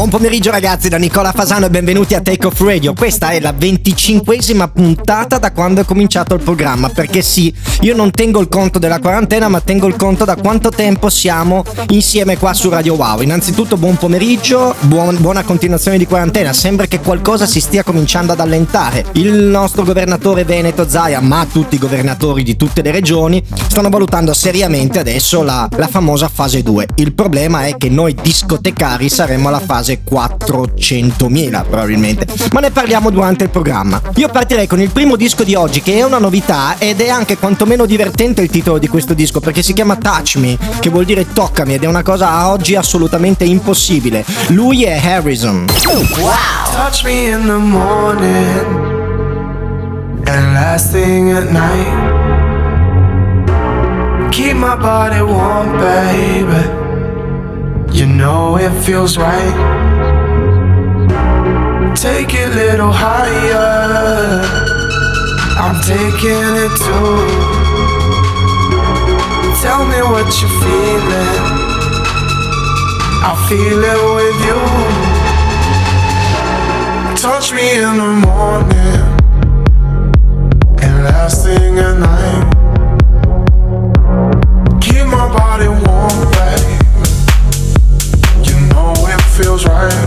Buon pomeriggio ragazzi da Nicola Fasano e benvenuti a Take Off Radio. Questa è la venticinquesima puntata da quando è cominciato il programma. Perché sì, io non tengo il conto della quarantena, ma tengo il conto da quanto tempo siamo insieme qua su Radio Wow. Innanzitutto buon pomeriggio, buon, buona continuazione di quarantena. Sembra che qualcosa si stia cominciando ad allentare. Il nostro governatore Veneto Zaia, ma tutti i governatori di tutte le regioni, stanno valutando seriamente adesso la, la famosa fase 2. Il problema è che noi discotecari saremmo alla fase 400.000 probabilmente, ma ne parliamo durante il programma. Io partirei con il primo disco di oggi che è una novità ed è anche quantomeno divertente il titolo di questo disco perché si chiama Touch Me, che vuol dire toccami ed è una cosa a oggi assolutamente impossibile. Lui è Harrison. Wow! Touch me in the morning and last thing at night. Keep my body warm, baby. You know it feels right. Take it a little higher. I'm taking it too. Tell me what you're feeling. I feel it with you. Touch me in the morning and last thing at night. Right.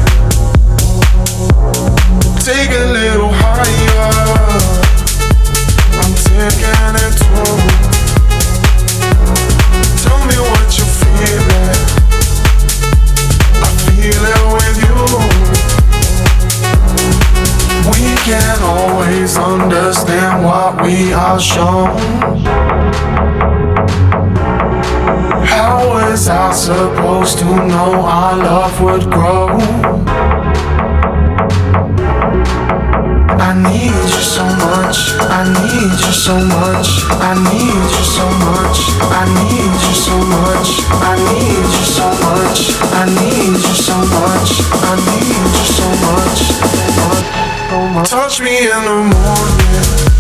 I need you so much, I need you so much, I need you so much, oh, much. Touch me in the morning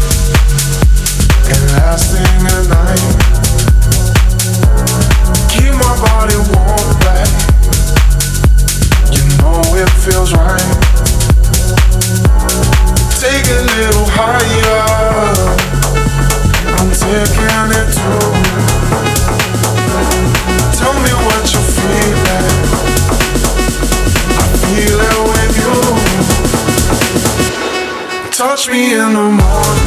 and last thing at night. Keep my body warm, babe. You know it feels right. Take a little higher. Touch me in the morning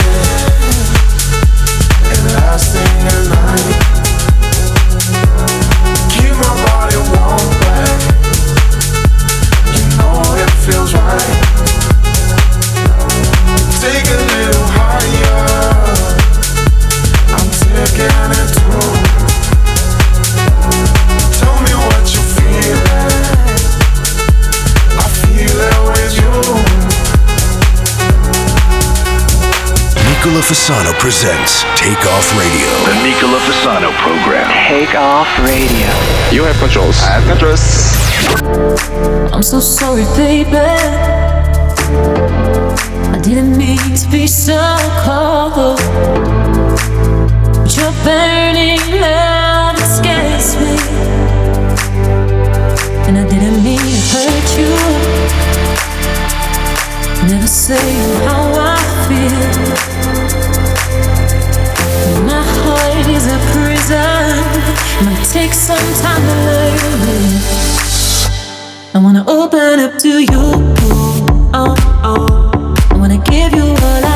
Fasano presents Take Off Radio. The Nicola Fasano program. Take off radio. You have controls. I have controls. I'm so sorry, baby. I didn't mean to be so cold. But your burning love scares me. And I didn't mean to hurt you. Never saying how I feel. My heart is a prison. Might take some time to learn. I wanna open up to you. Oh, oh. I wanna give you all I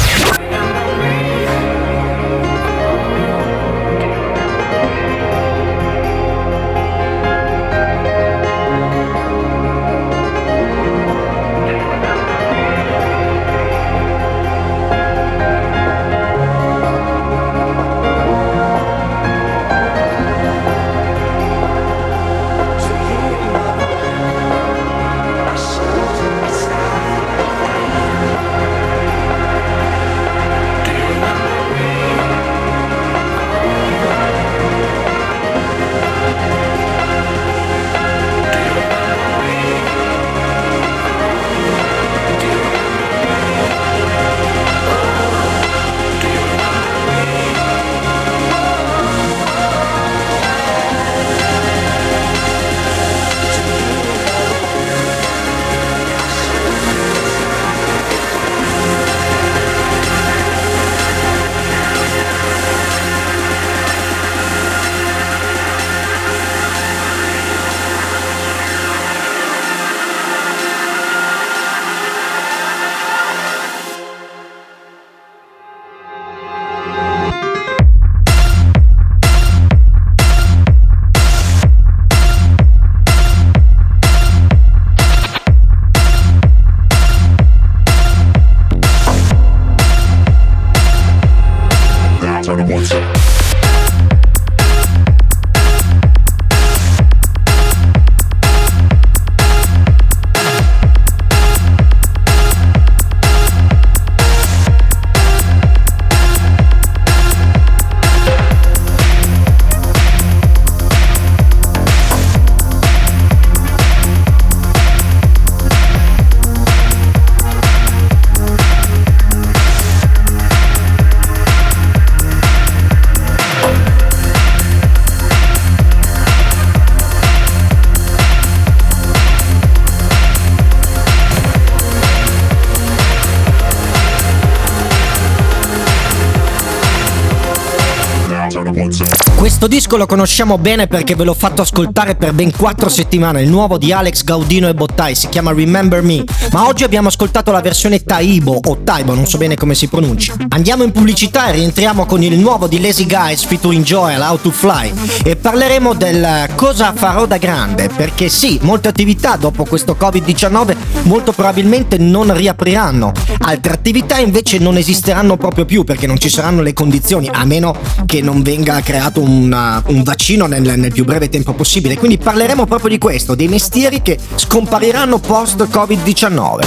Questo disco lo conosciamo bene perché ve l'ho fatto ascoltare per ben 4 settimane, il nuovo di Alex Gaudino e Bottai, si chiama Remember Me, ma oggi abbiamo ascoltato la versione Taibo o Taibo, non so bene come si pronunci. Andiamo in pubblicità e rientriamo con il nuovo di Lazy Guys featuring Joel, How to Fly. E parleremo del cosa farò da grande, perché sì, molte attività dopo questo Covid-19 molto probabilmente non riapriranno, altre attività invece non esisteranno proprio più perché non ci saranno le condizioni, a meno che non venga creato una- un vaccino nel, nel più breve tempo possibile. Quindi parleremo proprio di questo, dei mestieri che scompariranno post Covid-19.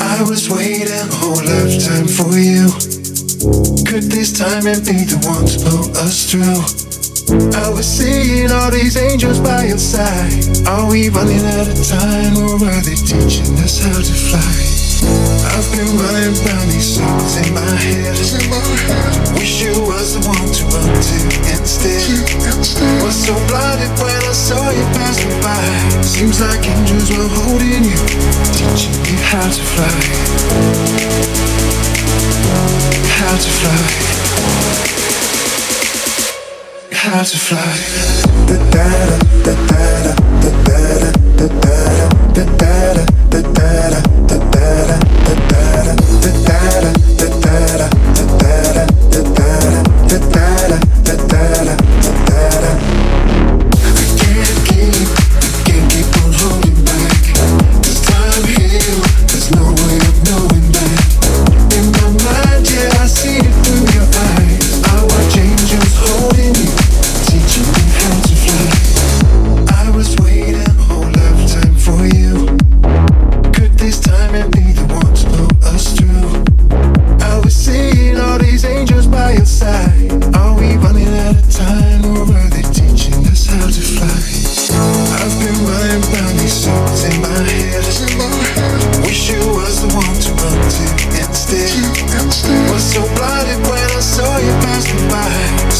I was waiting a whole lifetime for you. Could this time and be the one to pull us through? I was seeing all these angels by your side. Are we running out of time or are they teaching us how to fly? I've been running about these songs in my head. Wish you was the one to undo. to instead. Was so blinded when I saw you pass me by. Seems like angels were holding you, teaching me how to fly. How to fly. How to fly. The data, the data, the data, the data, the data, the data.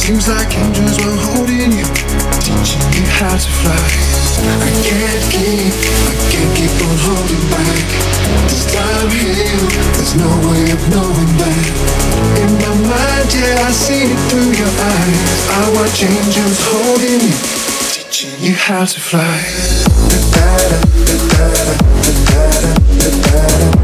Seems like angels were holding you, teaching you how to fly. I can't keep, I can't keep on holding back. This time here, there's no way of knowing that. In my mind, yeah, I see it through your eyes. I watch angels holding you, teaching you how to fly. Da-da-da, da-da-da, da-da-da, da-da-da,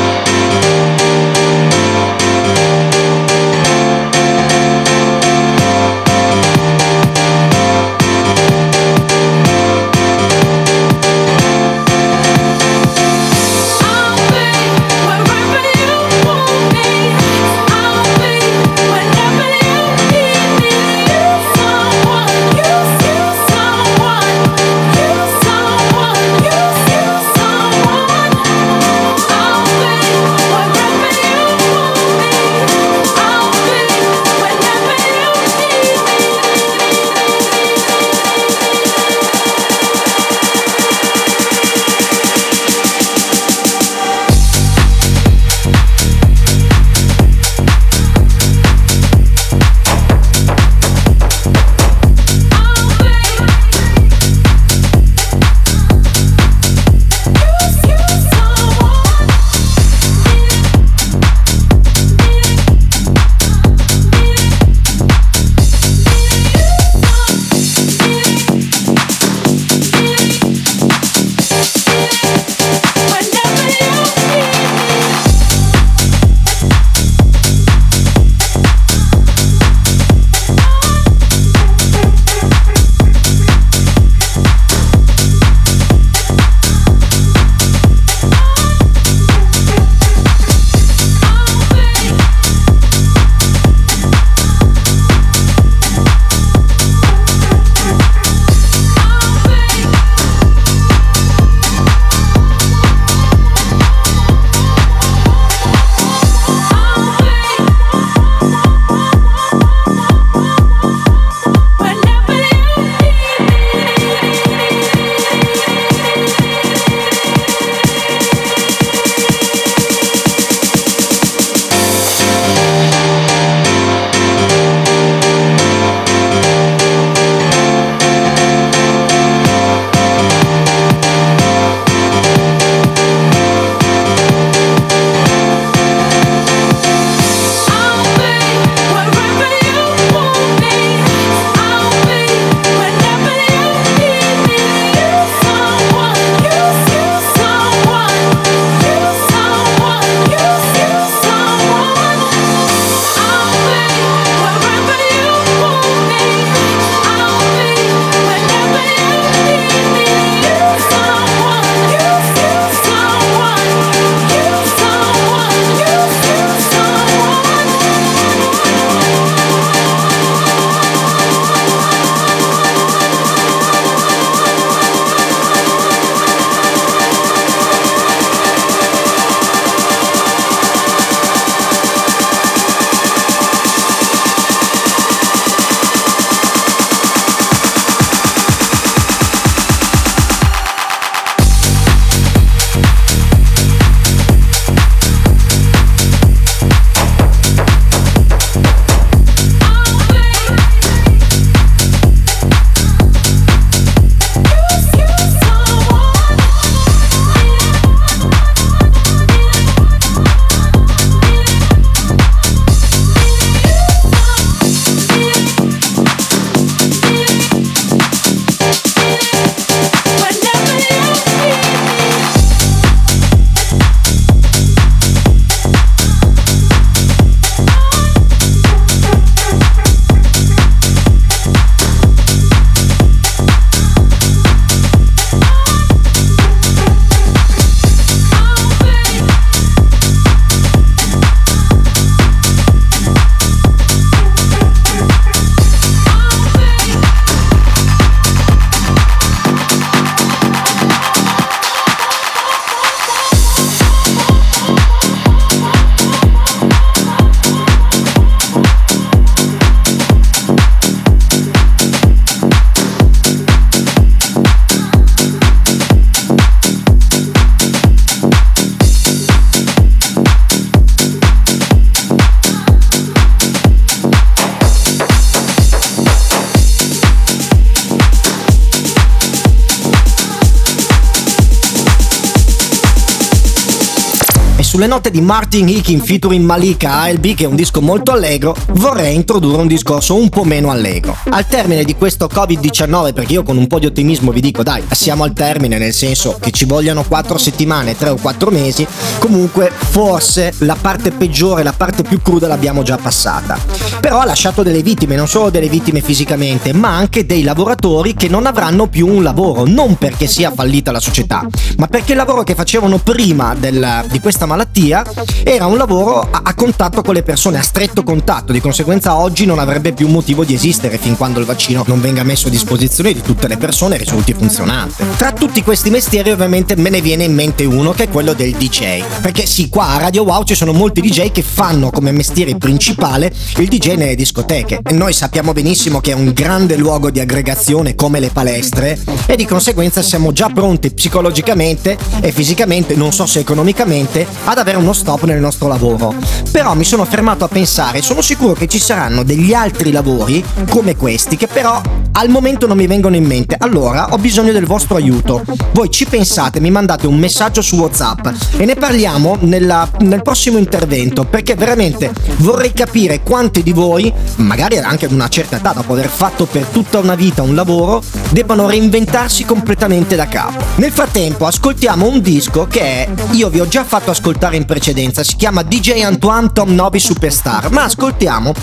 Note di Martin Hikin featuring Malika ALB, che è un disco molto allegro, vorrei introdurre un discorso un po' meno allegro. Al termine di questo Covid-19, perché io con un po' di ottimismo vi dico dai, siamo al termine, nel senso che ci vogliono 4 settimane, 3 o 4 mesi, comunque forse la parte peggiore, la parte più cruda l'abbiamo già passata. Però ha lasciato delle vittime, non solo delle vittime fisicamente, ma anche dei lavoratori che non avranno più un lavoro, non perché sia fallita la società, ma perché il lavoro che facevano prima del, di questa malattia era un lavoro a, a contatto con le persone, a stretto contatto, di conseguenza oggi non avrebbe più motivo di esistere fin quando il vaccino non venga messo a disposizione di tutte le persone risulti funzionante. Tra tutti questi mestieri ovviamente me ne viene in mente uno che è quello del DJ, perché sì, qua a Radio Wow ci sono molti DJ che fanno come mestiere principale il DJ nelle discoteche. E noi sappiamo benissimo che è un grande luogo di aggregazione come le palestre e di conseguenza siamo già pronti psicologicamente e fisicamente, non so se economicamente, ad avere uno stop nel nostro lavoro. Però mi sono fermato a pensare, sono sicuro che ci saranno degli altri lavori come questi che però al momento non mi vengono in mente. Allora ho bisogno del vostro aiuto. Voi ci pensate, mi mandate un messaggio su WhatsApp e ne parliamo nella, nel prossimo intervento perché veramente vorrei capire quanti di voi, magari anche ad una certa età, dopo aver fatto per tutta una vita un lavoro, debbano reinventarsi completamente da capo. Nel frattempo ascoltiamo un disco che io vi ho già fatto ascoltare in precedenza, si chiama DJ Antoine Tom Nobi Superstar, ma ascoltiamo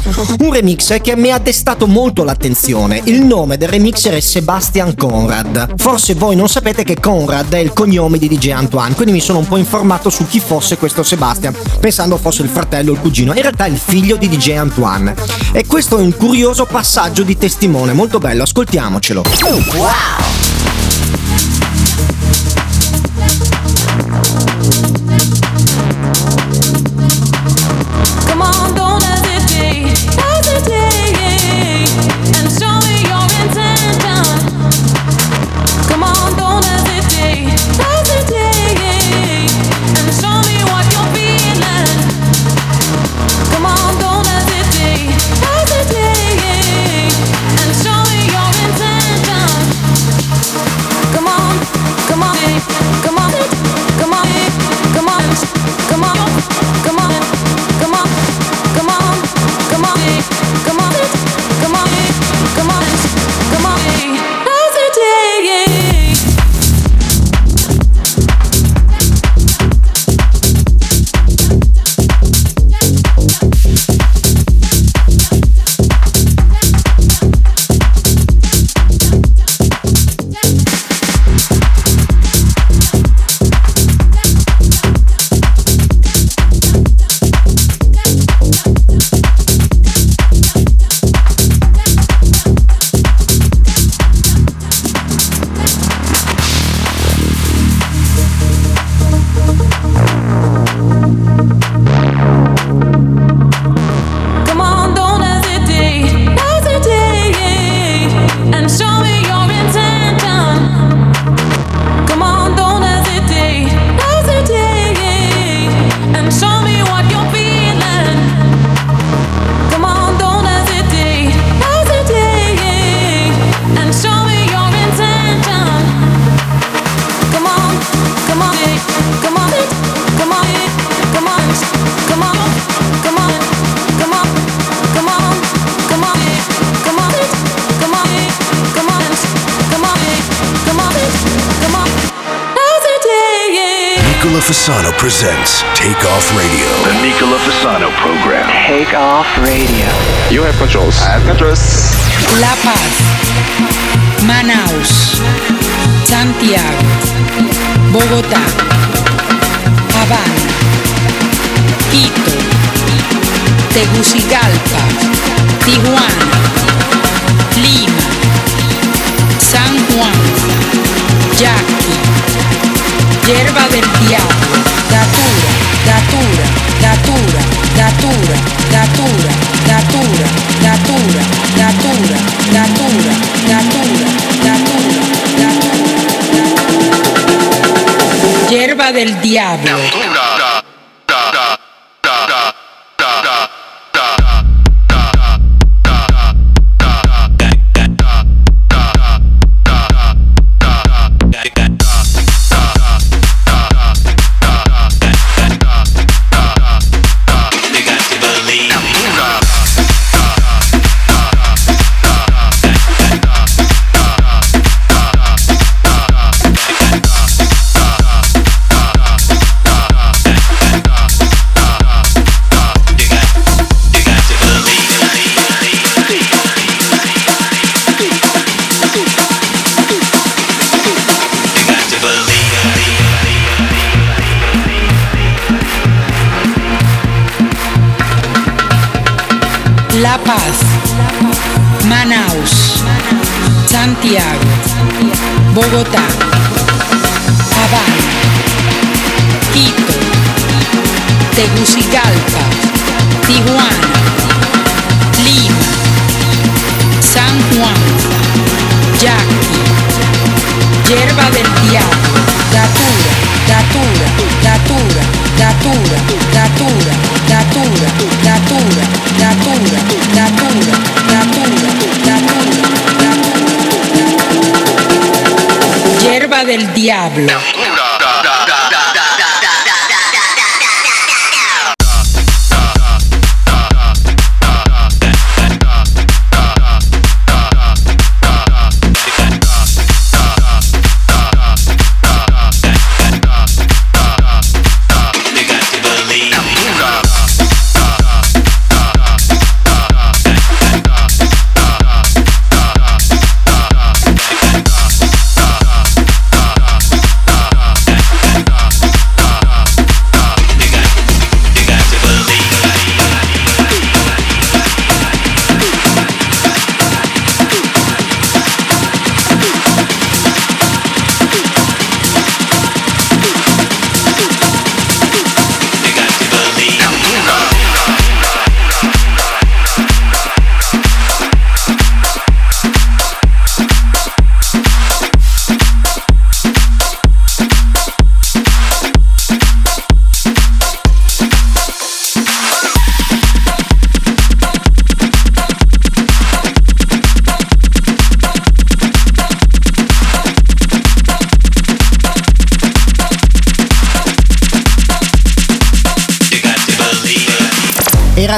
un remix che mi ha destato molto l'attenzione. Il nome del remixer è Sebastian Conrad. Forse voi non sapete che Conrad è il cognome di DJ Antoine, quindi mi sono un po' informato su chi fosse questo Sebastian, pensando fosse il fratello o il cugino. In realtà è il figlio di DJ Antoine. E questo è un curioso passaggio di testimone, molto bello, ascoltiamocelo. Wow! Fasano presents Take Off Radio. The Nicola Fasano program. Take Off Radio. You have controls. I have controls. La Paz, Manaus, Santiago, Bogotá, Habana, Quito, Tegucigalpa, Tijuana, Lima, San Juan, Yaqui, Hierba del diablo, datura, datura, datura, datura, datura, datura, datura, datura, datura, datura. Hierba del diablo.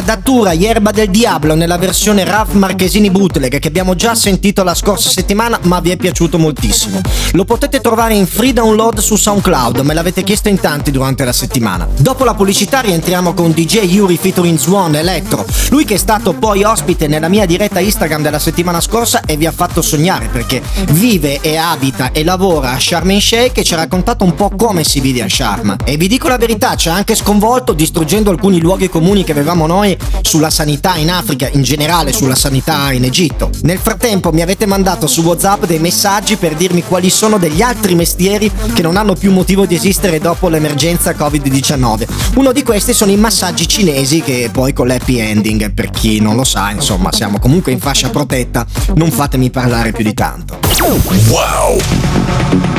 Datura, Yerba del Diablo nella versione Raf Marchesini Bootleg che abbiamo già sentito la scorsa settimana ma vi è piaciuto moltissimo. Lo potete trovare in free download su SoundCloud, me l'avete chiesto in tanti durante la settimana. Dopo la pubblicità rientriamo con DJ Yuri featuring Swan Electro, lui che è stato poi ospite nella mia diretta Instagram della settimana scorsa e vi ha fatto sognare perché vive e abita e lavora a Sharm el Sheikh e ci ha raccontato un po' come si vive a Sharm. E vi dico la verità, ci ha anche sconvolto distruggendo alcuni luoghi comuni che avevamo noi sulla sanità in Africa, in generale sulla sanità in Egitto. Nel frattempo mi avete mandato su WhatsApp dei messaggi per dirmi quali sono degli altri mestieri che non hanno più motivo di esistere dopo l'emergenza Covid-19. Uno di questi sono i massaggi cinesi che poi con l'happy ending, per chi non lo sa, insomma, siamo comunque in fascia protetta, non fatemi parlare più di tanto. Wow.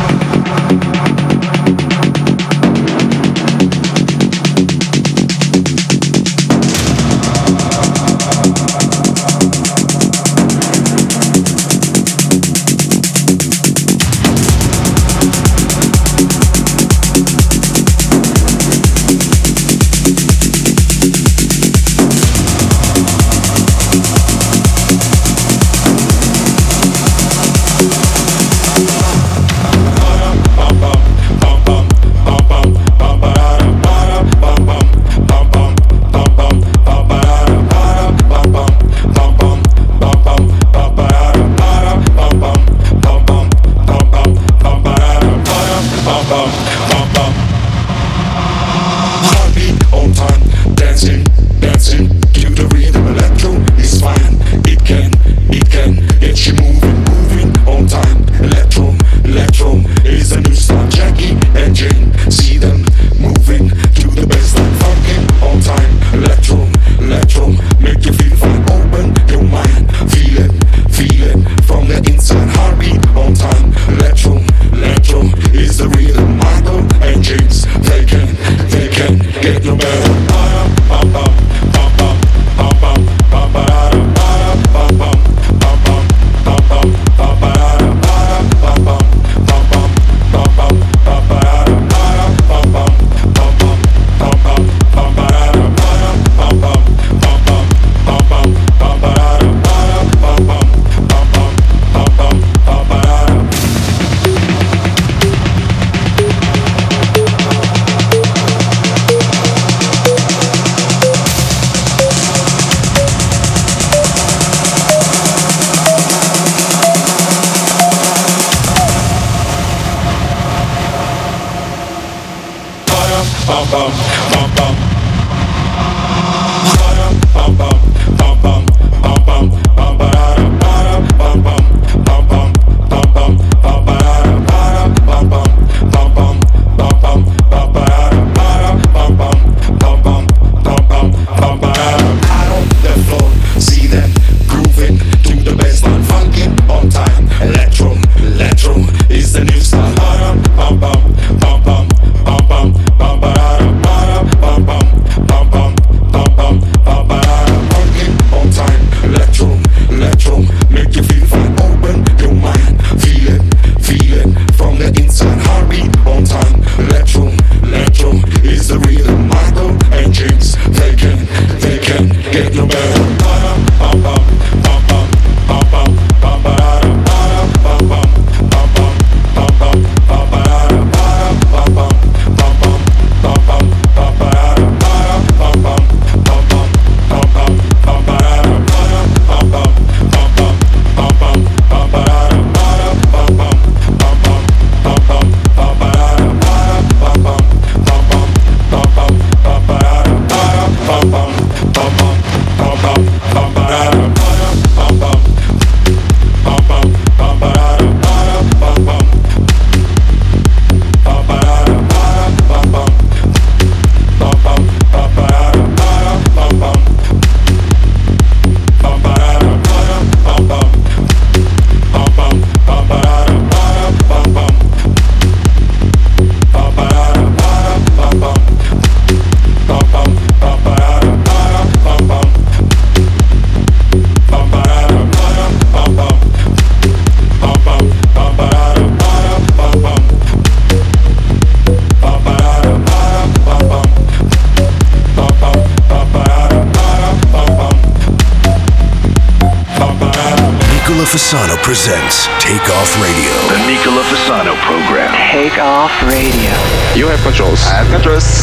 Presents Take Off Radio. The Nicola Fasano program. Take Off Radio. You have controls. I have controls.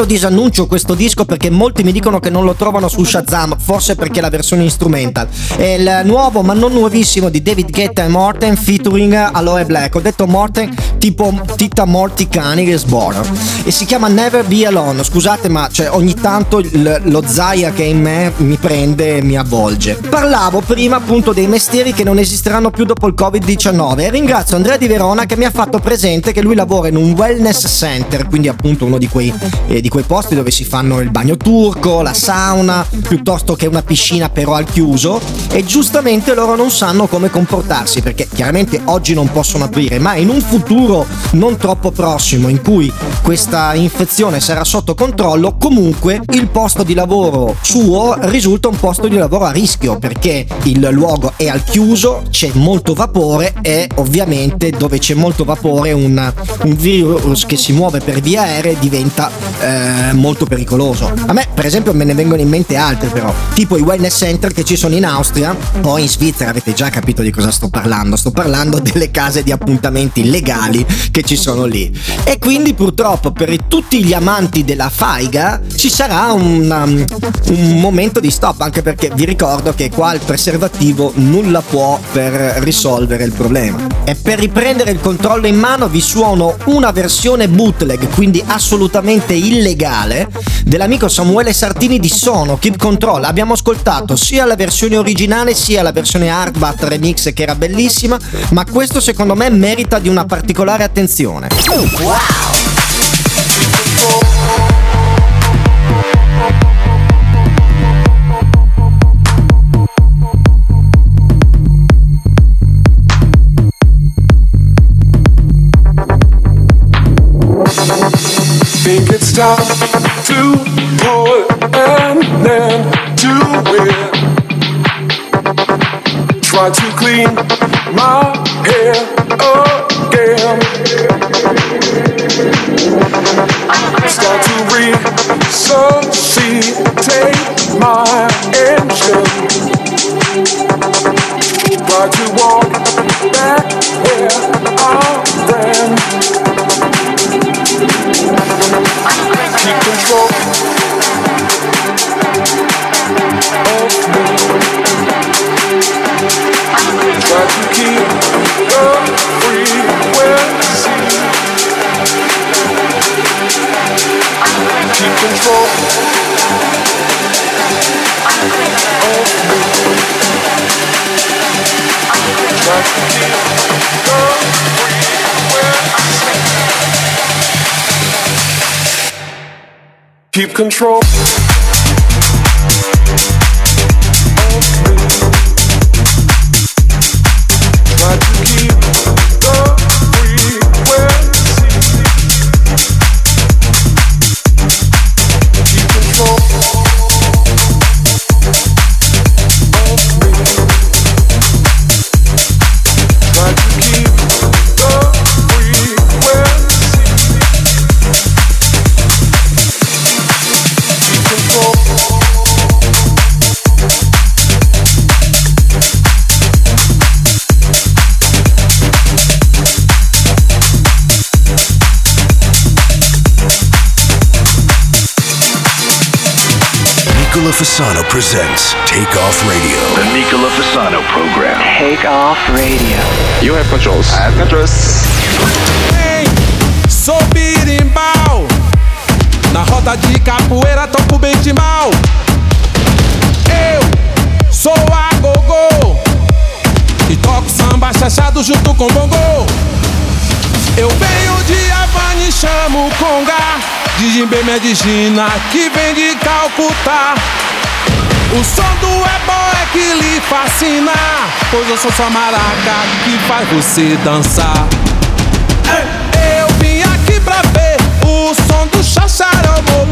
Lo disannuncio questo disco perché molti mi dicono che non lo trovano su Shazam, forse perché la versione instrumental. È il nuovo, ma non nuovissimo, di David Guetta e Morten featuring Aloe Black. Ho detto Morten tipo Tita Morti Cani che sbora. E si chiama Never Be Alone. Scusate, ma cioè, ogni tanto il- lo Zaya che è in me mi prende e mi avvolge. Parlavo prima appunto dei mestieri che non esisteranno più dopo il Covid-19 e ringrazio Andrea Di Verona che mi ha fatto presente che lui lavora in un wellness center, quindi appunto uno di quei, eh, di quei posti dove si fanno il bagno turco, la sauna, piuttosto che una piscina però al chiuso e giustamente loro non sanno come comportarsi perché chiaramente oggi non possono aprire, ma in un futuro non troppo prossimo in cui questa infezione sarà sotto controllo, comunque il posto di lavoro suo risulta un posto di lavoro a rischio perché il luogo è al chiuso, c'è molto vapore e ovviamente dove c'è molto vapore un, un virus che si muove per via aerea diventa eh, molto pericoloso. A me per esempio me ne vengono in mente altre però, tipo i wellness center che ci sono in Austria o in Svizzera, avete già capito di cosa sto parlando, sto parlando delle case di appuntamenti legali che ci sono lì. E quindi purtroppo per tutti gli amanti della faiga ci sarà un, um, un momento di stop, anche perché vi ricordo che qua il preservativo nulla può per risolvere il problema. E per riprendere il controllo in mano vi suono una versione bootleg, quindi assolutamente illegale, dell'amico Samuele Sartini di Sono, Keep Control. Abbiamo ascoltato sia la versione originale sia la versione Hardbat Remix che era bellissima, ma questo secondo me merita di una particolare attenzione. Think it's time to put an end to it. Try to clean my hair him. Start control. Fasano presents Take Off Radio. The Nicola Fasano program. Take Off Radio. You have controls. I have controls. Hey, sou birimbau. Na roda de capoeira toco bem de mal. Eu sou a gogô. E toco samba chachado junto com bongo. Eu venho de Havana e chamo conga. De Jimbê Medicina que vem de Calcutá. O som do ebó é que lhe fascina. Pois eu sou sua maraca que faz você dançar. Eu vim aqui pra ver o som do xaxaromolu,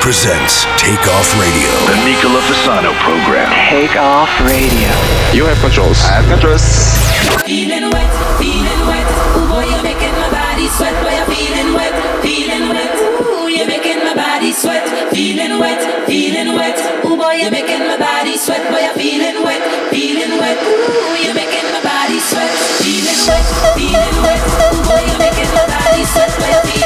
presents Take Off Radio. The Nicola Fasano program. Take Off Radio. You have controls. I have controls. Feeling wet, feeling wet. Ooh boy, you're making my body sweat. Boy, you're feeling wet, feeling wet. Ooh, you're making my body sweat. Feeling wet, feeling wet. Ooh boy, you're making my body sweat. Boy, you're feeling wet, feeling wet. Ooh, you're making my body sweat. Feeling wet, feeling wet. Ooh boy, you're making my body sweat. Boy, you're feeling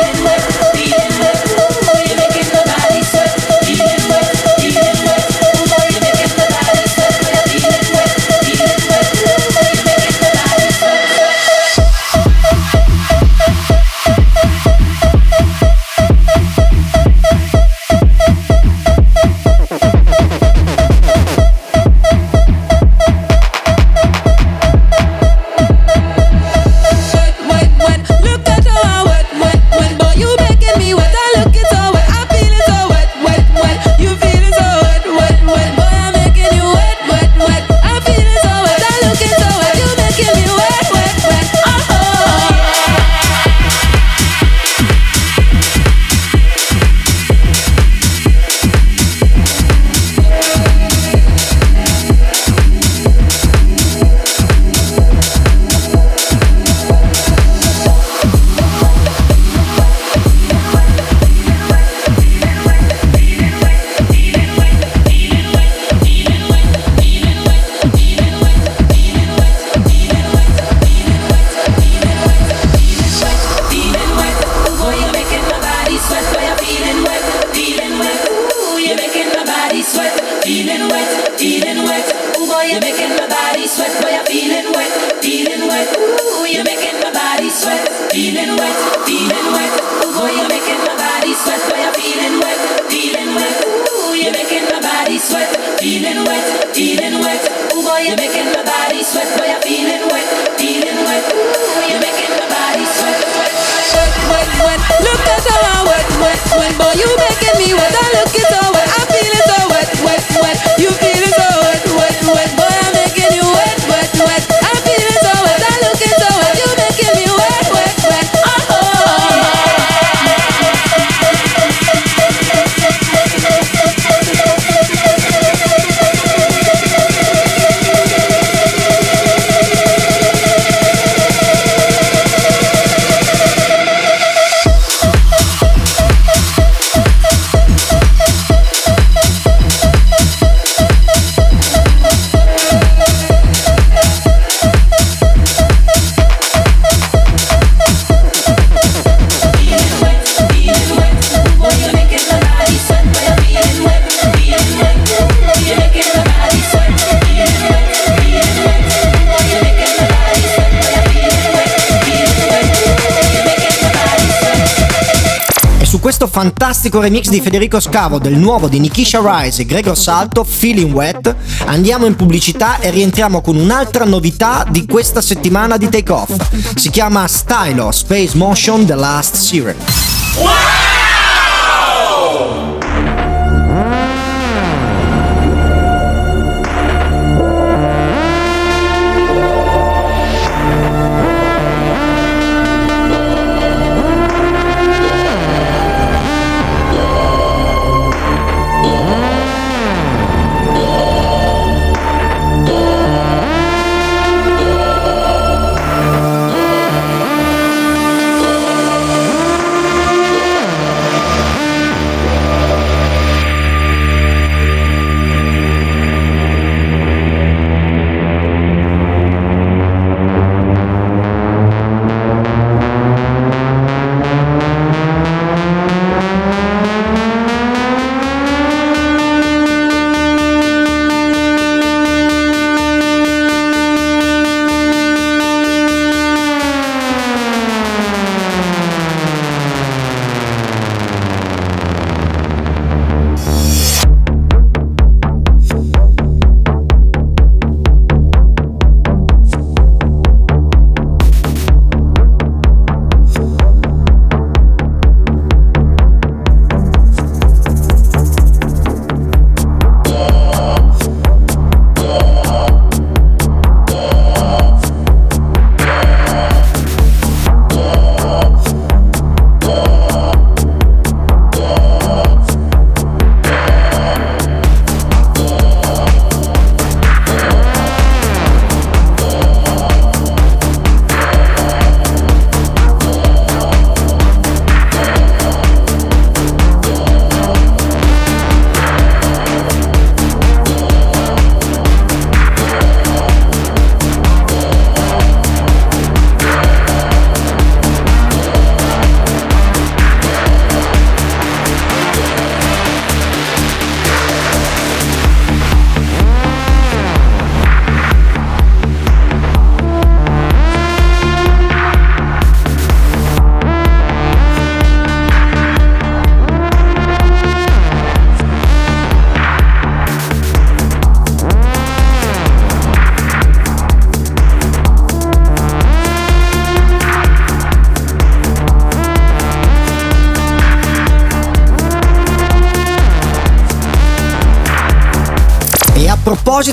su questo fantastico remix di Federico Scavo del nuovo di Nikisha Rise e Gregor Salto, Feeling Wet, andiamo in pubblicità e rientriamo con un'altra novità di questa settimana di Take Off. Si chiama Stylo Space Motion The Last Siren. E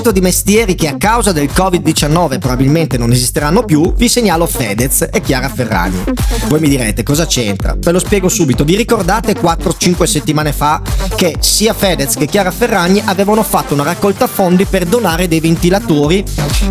proposito di mestieri che a causa del Covid-19 probabilmente non esisteranno più, vi segnalo Fedez e Chiara Ferragni. Voi mi direte cosa c'entra? Ve lo spiego subito. Vi ricordate 4-5 settimane fa che sia Fedez che Chiara Ferragni avevano fatto una raccolta fondi per donare dei ventilatori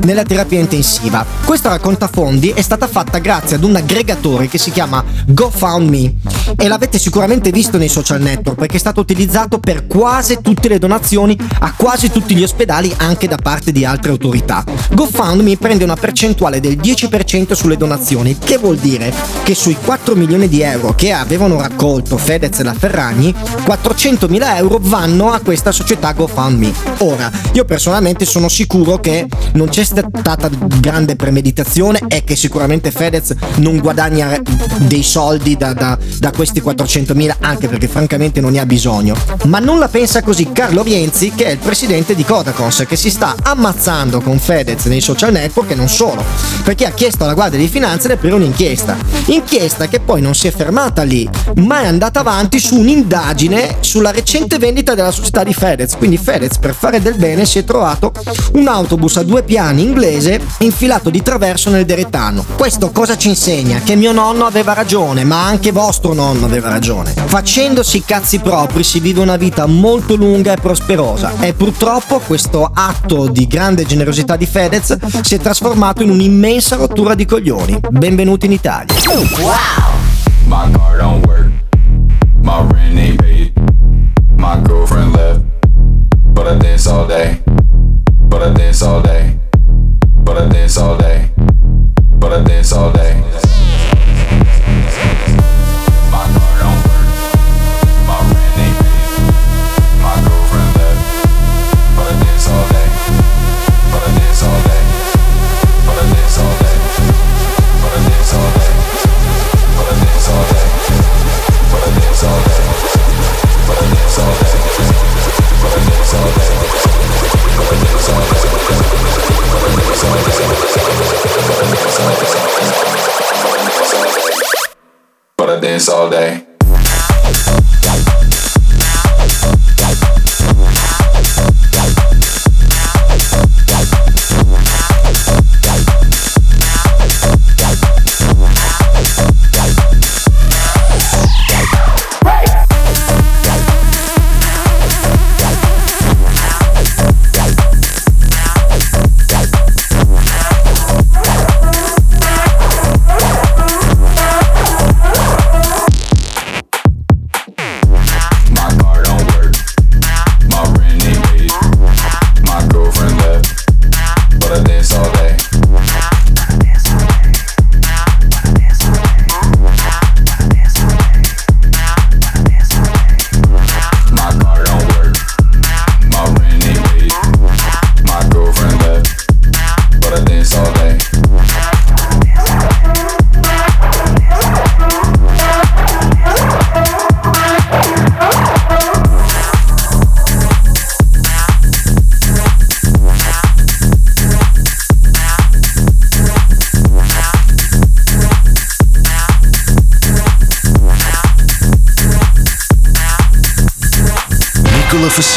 nella terapia intensiva? Questa raccolta fondi è stata fatta grazie ad un aggregatore che si chiama GoFundMe e l'avete sicuramente visto nei social network perché è stato utilizzato per quasi tutte le donazioni a quasi tutti gli ospedali anche da parte di altre autorità. GoFundMe prende una percentuale del 10% sulle donazioni, che vuol dire che sui 4 milioni di euro che avevano raccolto Fedez e la Ferragni, 400 mila euro vanno a questa società GoFundMe. Ora, io personalmente sono sicuro che non c'è stata grande premeditazione e che sicuramente Fedez non guadagna dei soldi da, da, da questi 400 mila, anche perché francamente non ne ha bisogno. Ma non la pensa così Carlo Rienzi, che è il presidente di Codacons, che si sta ammazzando con Fedez nei social network e non solo, perché ha chiesto alla Guardia di Finanza di aprire un'inchiesta. Inchiesta che poi non si è fermata lì, ma è andata avanti su un'indagine sulla recente vendita della società di Fedez. Quindi Fedez, per fare del bene, si è trovato un autobus a due piani inglese infilato di traverso nel Deretano. Questo cosa ci insegna? Che mio nonno aveva ragione, ma anche vostro nonno aveva ragione. Facendosi i cazzi propri si vive una vita molto lunga e prosperosa e purtroppo questo atto di grande generosità di Fedez si è trasformato in un'immensa rottura di coglioni. Benvenuti in Italia. Wow! My car don't work. My rent ain't paid. My girlfriend left. But I dance all day. But I dance all day. But I dance all day. But I dance all day.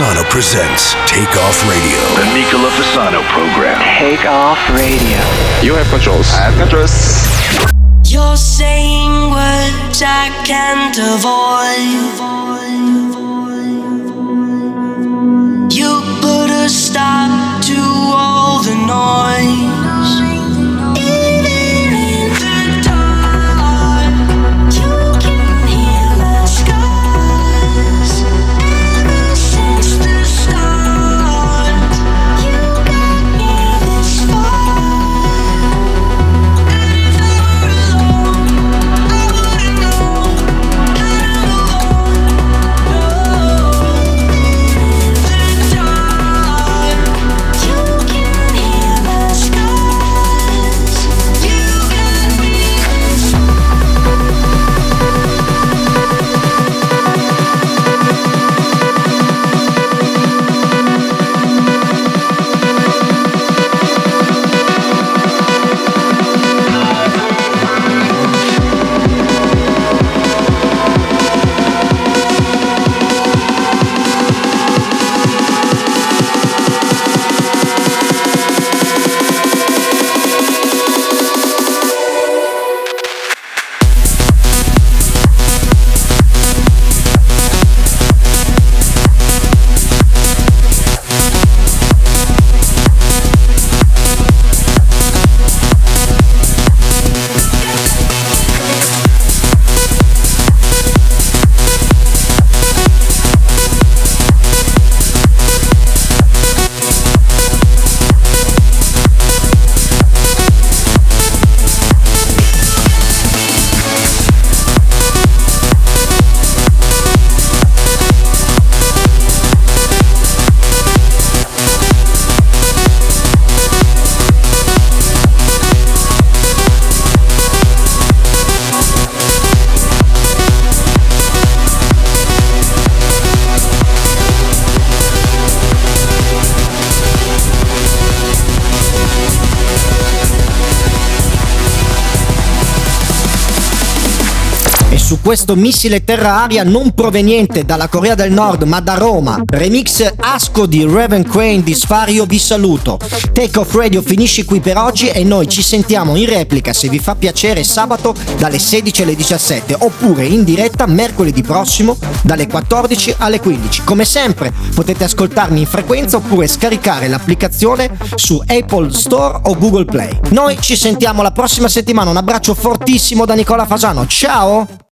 Fasano presents Take Off Radio. The Nicola Fasano program. Take off radio. You have controls. I have controls. You're saying words I can't avoid. Questo missile terra-aria non proveniente dalla Corea del Nord ma da Roma. Remix Asco di Raven Crane di Sfario vi saluto. Take Off Radio finisce qui per oggi e noi ci sentiamo in replica se vi fa piacere sabato dalle 16 alle 17 oppure in diretta mercoledì prossimo dalle 14 alle 15. Come sempre potete ascoltarmi in frequenza oppure scaricare l'applicazione su Apple Store o Google Play. Noi ci sentiamo la prossima settimana, un abbraccio fortissimo da Nicola Fasano, ciao!